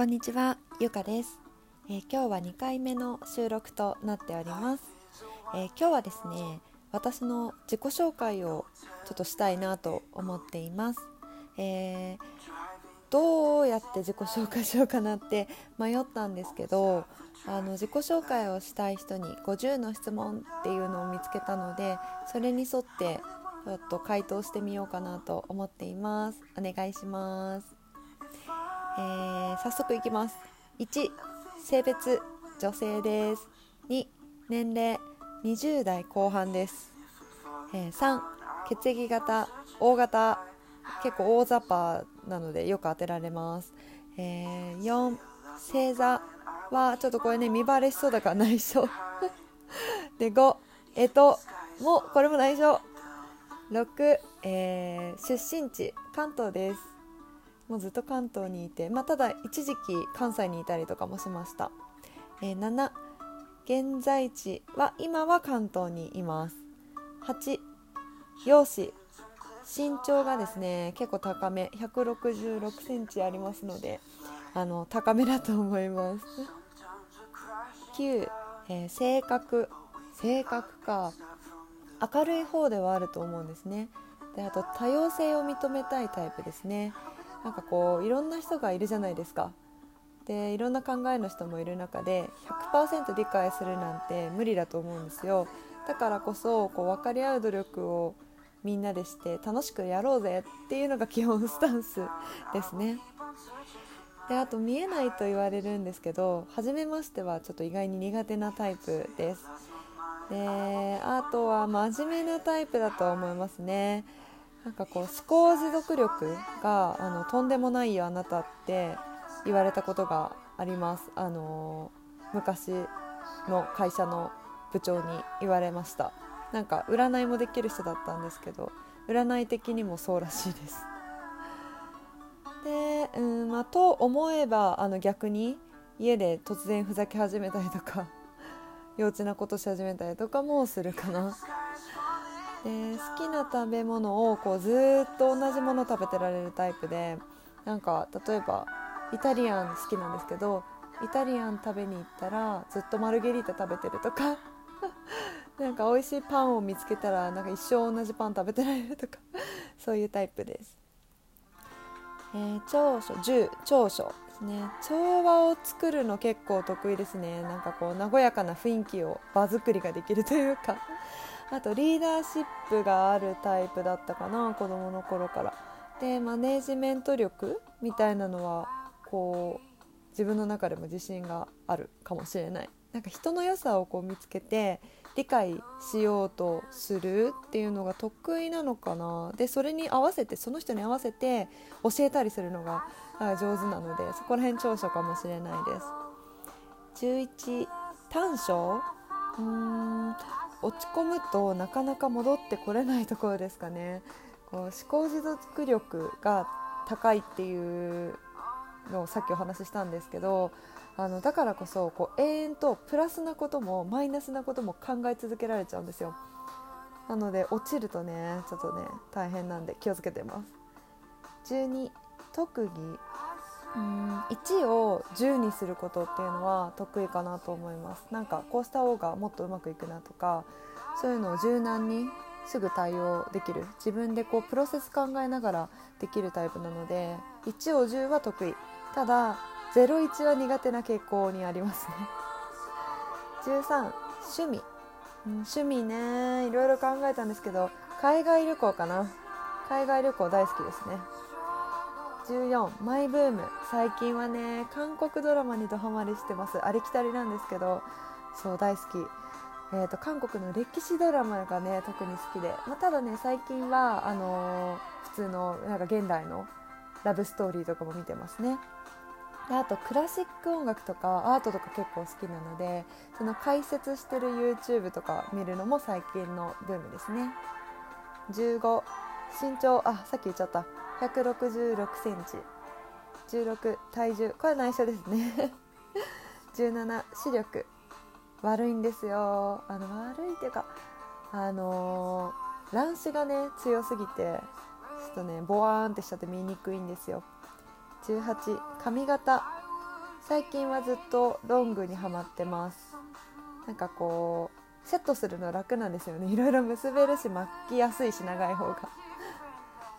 こんにちは、ゆかです、えー今日は2回目の収録となっております、えー今日はですね、私の自己紹介をちょっとしたいなと思っています、えーどうやって自己紹介しようかなって 迷ったんですけどあの自己紹介をしたい人に50の質問っていうのを見つけたのでそれに沿ってちょっと回答してみようかなと思っています。お願いします。えー早速いきます。1性別女性です。2年齢。20代後半です、えー3血液型。O 型。結構大雑把なのでよく当てられます、えー4星座はちょっとこれね見バレしそうだから内緒。で5えっともうこれも内緒。6、えー出身地。関東です。もうずっと関東にいて、まあ、ただ一時期関西にいたりとかもしました、えー7現在地は今は関東にいます。8容姿身長がですね結構高め。166センチありますのであの高めだと思います。9、えー性格。性格か。明るい方ではあると思うんですね。であと多様性を認めたいタイプですね。なんかこういろんな人がいるじゃないですか。でいろんな考えの人もいる中で100%理解するなんて無理だと思うんですよ。だからこそこう分かり合う努力をみんなでして楽しくやろうぜっていうのが基本スタンスですね。であと見えないと言われるんですけど初めましてはちょっと意外に苦手なタイプです。であとは真面目なタイプだと思いますね。なんかこう思考持続力があのとんでもないよあなたって言われたことがあります。あの昔の会社の部長に言われました。なんか占いもできる人だったんですけど占い的にもそうらしいです。でうんまあと思えばあの逆に家で突然ふざけ始めたりとか幼稚なことし始めたりとかもするかな。で好きな食べ物をこうずっと同じもの食べてられるタイプでなんか例えばイタリアン好きなんですけどイタリアン食べに行ったらずっとマルゲリータ食べてるとか なんか美味しいパンを見つけたらなんか一生同じパン食べてられるとか そういうタイプです、えー長所10長所ですね。調和を作るの結構得意ですね。なんかこう和やかな雰囲気を場作りができるというか。あとリーダーシップがあるタイプだったかな子供の頃から。でマネージメント力みたいなのはこう自分の中でも自信があるかもしれない。なんか人の良さをこう見つけて理解しようとするっていうのが得意なのかな。でそれに合わせてその人に合わせて教えたりするのが上手なのでそこら辺長所かもしれないです。11短所？うーん。落ち込むとなかなか戻ってこれないところですかね。こう思考持続力が高いっていうのをさっきお話ししたんですけどあのだからこそこう永遠とプラスなこともマイナスなことも考え続けられちゃうんですよ。なので落ちるとねちょっとね大変なんで気をつけてます。12特技。うん1を10にすることっていうのは得意かなと思います。なんかこうした方がもっとうまくいくなとかそういうのを柔軟にすぐ対応できる。自分でこうプロセス考えながらできるタイプなので1を10は得意。ただ01は苦手な傾向にありますね。13趣味、うん趣味ね。いろいろ考えたんですけど海外旅行かな。海外旅行大好きですね。14マイブーム。最近はね韓国ドラマにドハマりしてます。ありきたりなんですけどそう大好き。えー、と韓国の歴史ドラマがね特に好きで、まあ、ただね最近はあのー普通のなんか現代のラブストーリーとかも見てますね。であとクラシック音楽とかアートとか結構好きなのでその解説してる YouTube とか見るのも最近のブームですね。15身長あさっき言っちゃった。166センチ。16体重。これ内緒ですね。17視力。悪いんですよ。あの悪いっていうかあのー乱視がね強すぎてちょっとねボワーンってしちゃって見にくいんですよ。18髪型。最近はずっとロングにはまってます。なんかこうセットするの楽なんですよね。いろいろ結べるし巻きやすいし長い方が。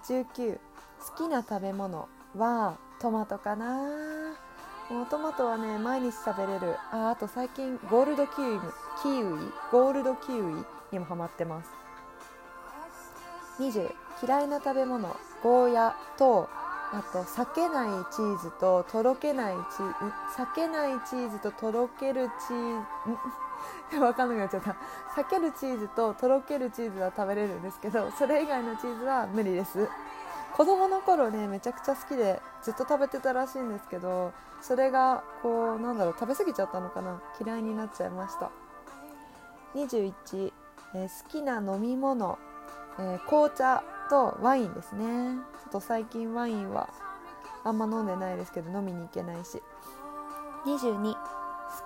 19好きな食べ物はトマトかな。もうトマトはね毎日食べれる。ああと最近ゴールドキウイキウイゴールドキウイにもハマってます。20嫌いな食べ物ゴーヤとあと裂けないチーズととろけないチーズ裂けないチーズととろけるチーズ 分かんなくなっちゃった。裂けるチーズととろけるチーズは食べれるんですけどそれ以外のチーズは無理です。子供の頃ねめちゃくちゃ好きでずっと食べてたらしいんですけどそれがこうなんだろう食べ過ぎちゃったのかな嫌いになっちゃいました。21、えー、好きな飲み物、えー、紅茶とワインですね。ちょっと最近ワインはあんま飲んでないですけど飲みに行けないし。22好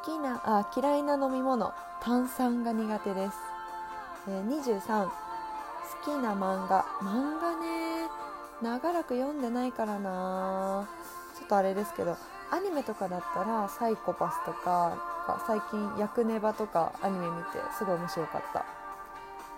きなあ嫌いな飲み物炭酸が苦手です、えー、23好きな漫画。漫画ね。長らく読んでないからな。ちょっとあれですけどアニメとかだったらサイコパスとか最近「ヤクネバ」とかアニメ見てすごい面白かった。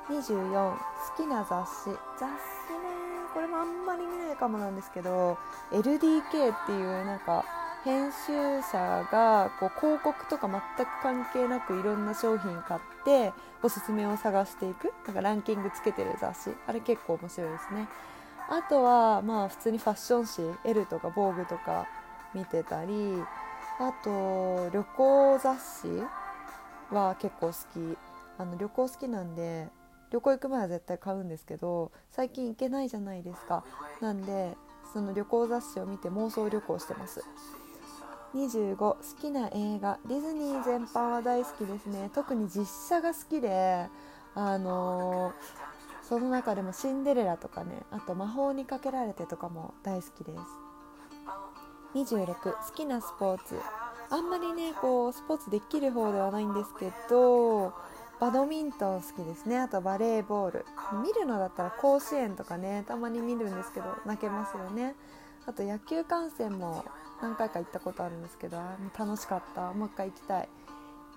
24好きな雑誌。雑誌ねこれもあんまり見ないかもなんですけど LDK っていうなんか編集者がこう広告とか全く関係なくいろんな商品買っておすすめを探していく。なんかランキングつけてる雑誌。あれ結構面白いですね。あとはまあ普通にファッション誌 L とか VOGUE とか見てたりあと旅行雑誌は結構好き。あの旅行好きなんで旅行行く前は絶対買うんですけど最近行けないじゃないですか。なんでその旅行雑誌を見て妄想旅行してます。25好きな映画。ディズニー全般は大好きですね。特に実写が好きであのーその中でも「シンデレラ」とかねあと「魔法にかけられて」とかも大好きです。26好きなスポーツ。あんまりねこうスポーツできる方ではないんですけどバドミントン好きですね。あとバレーボール。見るのだったら甲子園とかねたまに見るんですけど泣けますよね。あと野球観戦も何回か行ったことあるんですけど楽しかった。もう一回行きたい。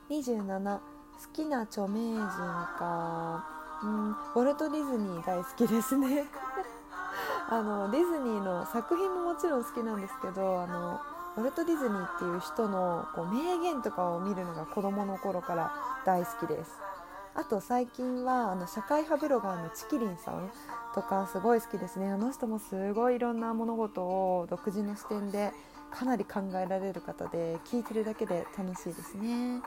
27好きな著名人か。うん。ウォルト・ディズニー大好きですね。あのディズニーの作品ももちろん好きなんですけどあのウォルト・ディズニーっていう人のこう名言とかを見るのが子どもの頃から大好きです。あと最近はあの社会派ブロガーのチキリンさんとかすごい好きですね。あの人もすごいいろんな物事を独自の視点でかなり考えられる方で聞いてるだけで楽しいですね。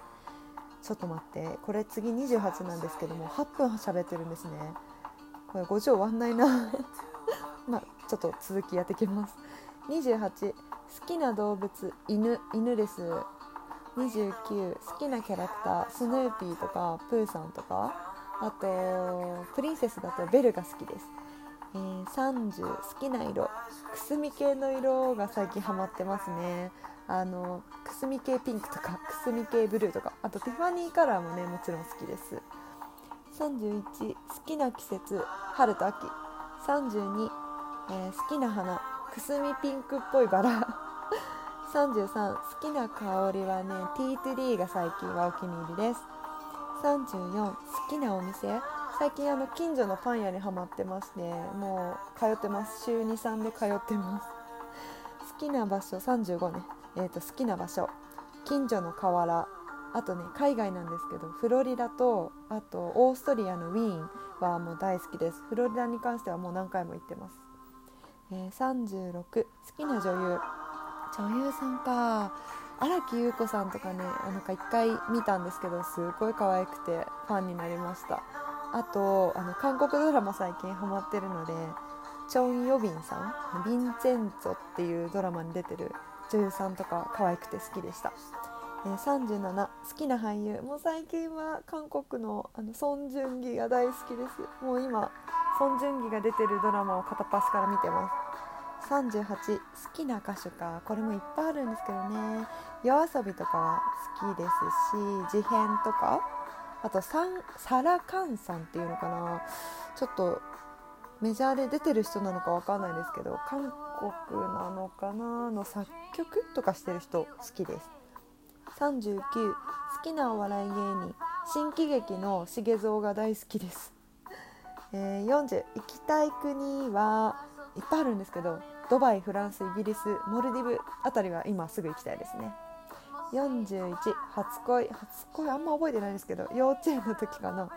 ちょっと待って。これ次28なんですけども8分喋ってるんですね。これ50終わんないな。まあちょっと続きやってきます。28好きな動物犬犬です。29好きなキャラクタースヌーピーとかプーさんとか。あとプリンセスだとベルが好きです、えー、30好きな色くすみ系の色が最近ハマってますね。あのくすみ系ピンクとか くすみ系ブルーとかあとティファニーカラーもねもちろん好きです。31好きな季節春と秋。32、えー、好きな花。くすみピンクっぽいバラ。33好きな香りはねティートリーが最近はお気に入りです。34好きなお店。最近あの近所のパン屋にはまってますね。もう通ってます。週23で通ってます。好きな場所35ね。えーと、好きな場所。近所の河原。あとね海外なんですけどフロリダとあとオーストリアのウィーンはもう大好きです。フロリダに関してはもう何回も行ってます、えー、36好きな女優。女優さんか。荒木優子さんとかねなんか1回見たんですけどすごい可愛くてファンになりました。あとあの韓国ドラマ最近ハマってるのでチョン・ヨビンさん「ヴィンチェンツォ」っていうドラマに出てる女優さんとか可愛くて好きでした、えー、37好きな俳優。もう最近は韓国のあのソン・ジュンギが大好きですもう今ソン・ジュンギが出てるドラマを片っ端から見てます。38好きな歌手か。これもいっぱいあるんですけどね。夜遊びとかは好きですし事変とか。あとサラ・カンさんっていうのかな。ちょっとメジャーで出てる人なのかわかんないですけど韓国なのかなの作曲とかしてる人好きです。39好きなお笑い芸人新喜劇の重蔵が大好きです、えー、40行きたい国はいっぱいあるんですけどドバイフランスイギリスモルディブあたりは今すぐ行きたいですね。41初恋初恋あんま覚えてないんですけど幼稚園の時かな。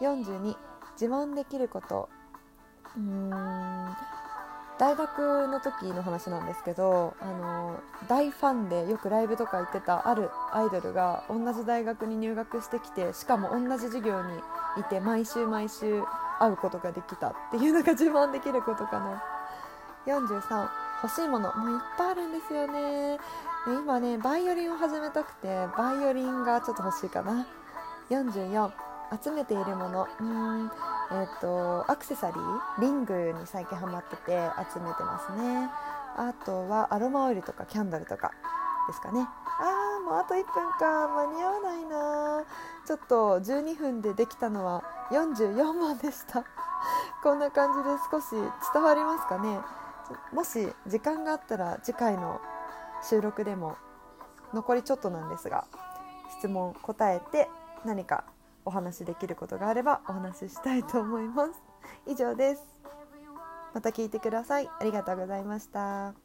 42自慢できること。うーん大学の時の話なんですけどあの大ファンでよくライブとか行ってたあるアイドルが同じ大学に入学してきてしかも同じ授業にいて毎週毎週会うことができたっていうのが自慢できることかな。43欲しいものもういっぱいあるんですよね。今ねバイオリンを始めたくてバイオリンがちょっと欲しいかな。44集めているもの。うん。えーと、アクセサリーリングに最近ハマってて集めてますね。あとはアロマオイルとかキャンドルとかですかね。あーもうあと1分か。間に合わないな。ちょっと12分でできたのは44問でした。こんな感じで少し伝わりますかね。もし時間があったら次回の収録でも残りちょっとなんですが質問答えて何かお話しできることがあればお話ししたいと思います。以上です。また聞いてください。ありがとうございました。